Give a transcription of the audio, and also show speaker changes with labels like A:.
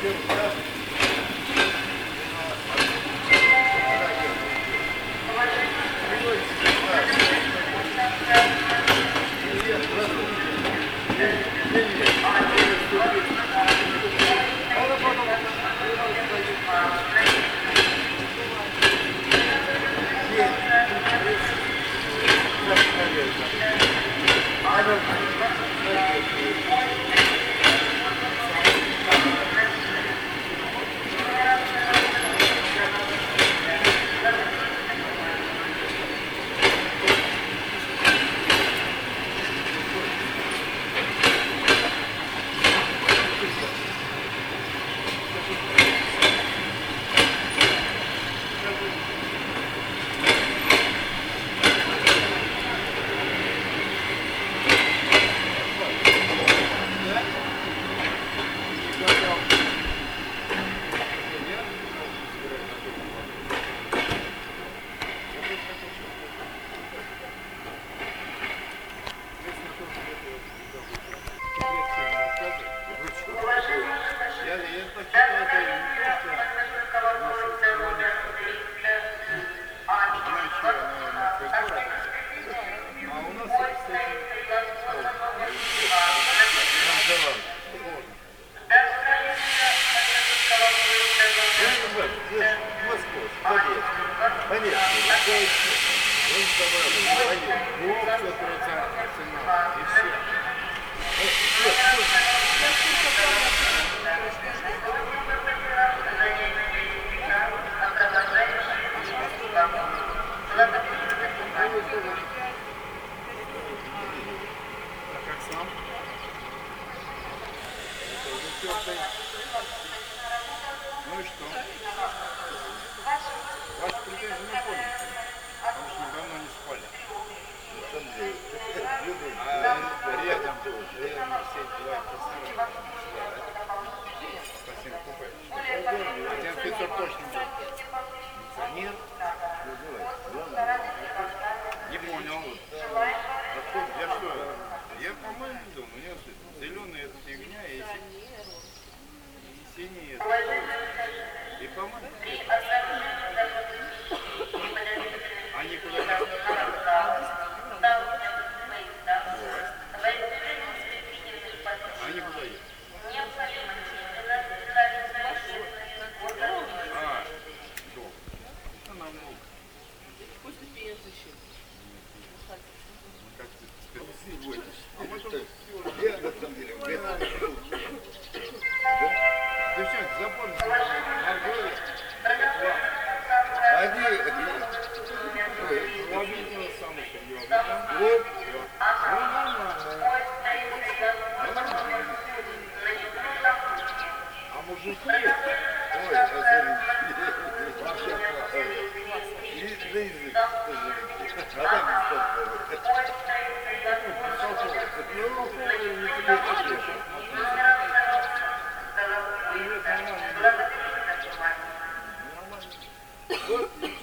A: Thank you. I don't know. Понятно. Понятно. Понятно. работает. Ну и что? Ваши претензии не поняли, потому что мы давно не спали. А рядом тоже, рядом все два красавчика. Спасибо, купай. Хотя Петр точно был. Милиционер. течение.
B: Good.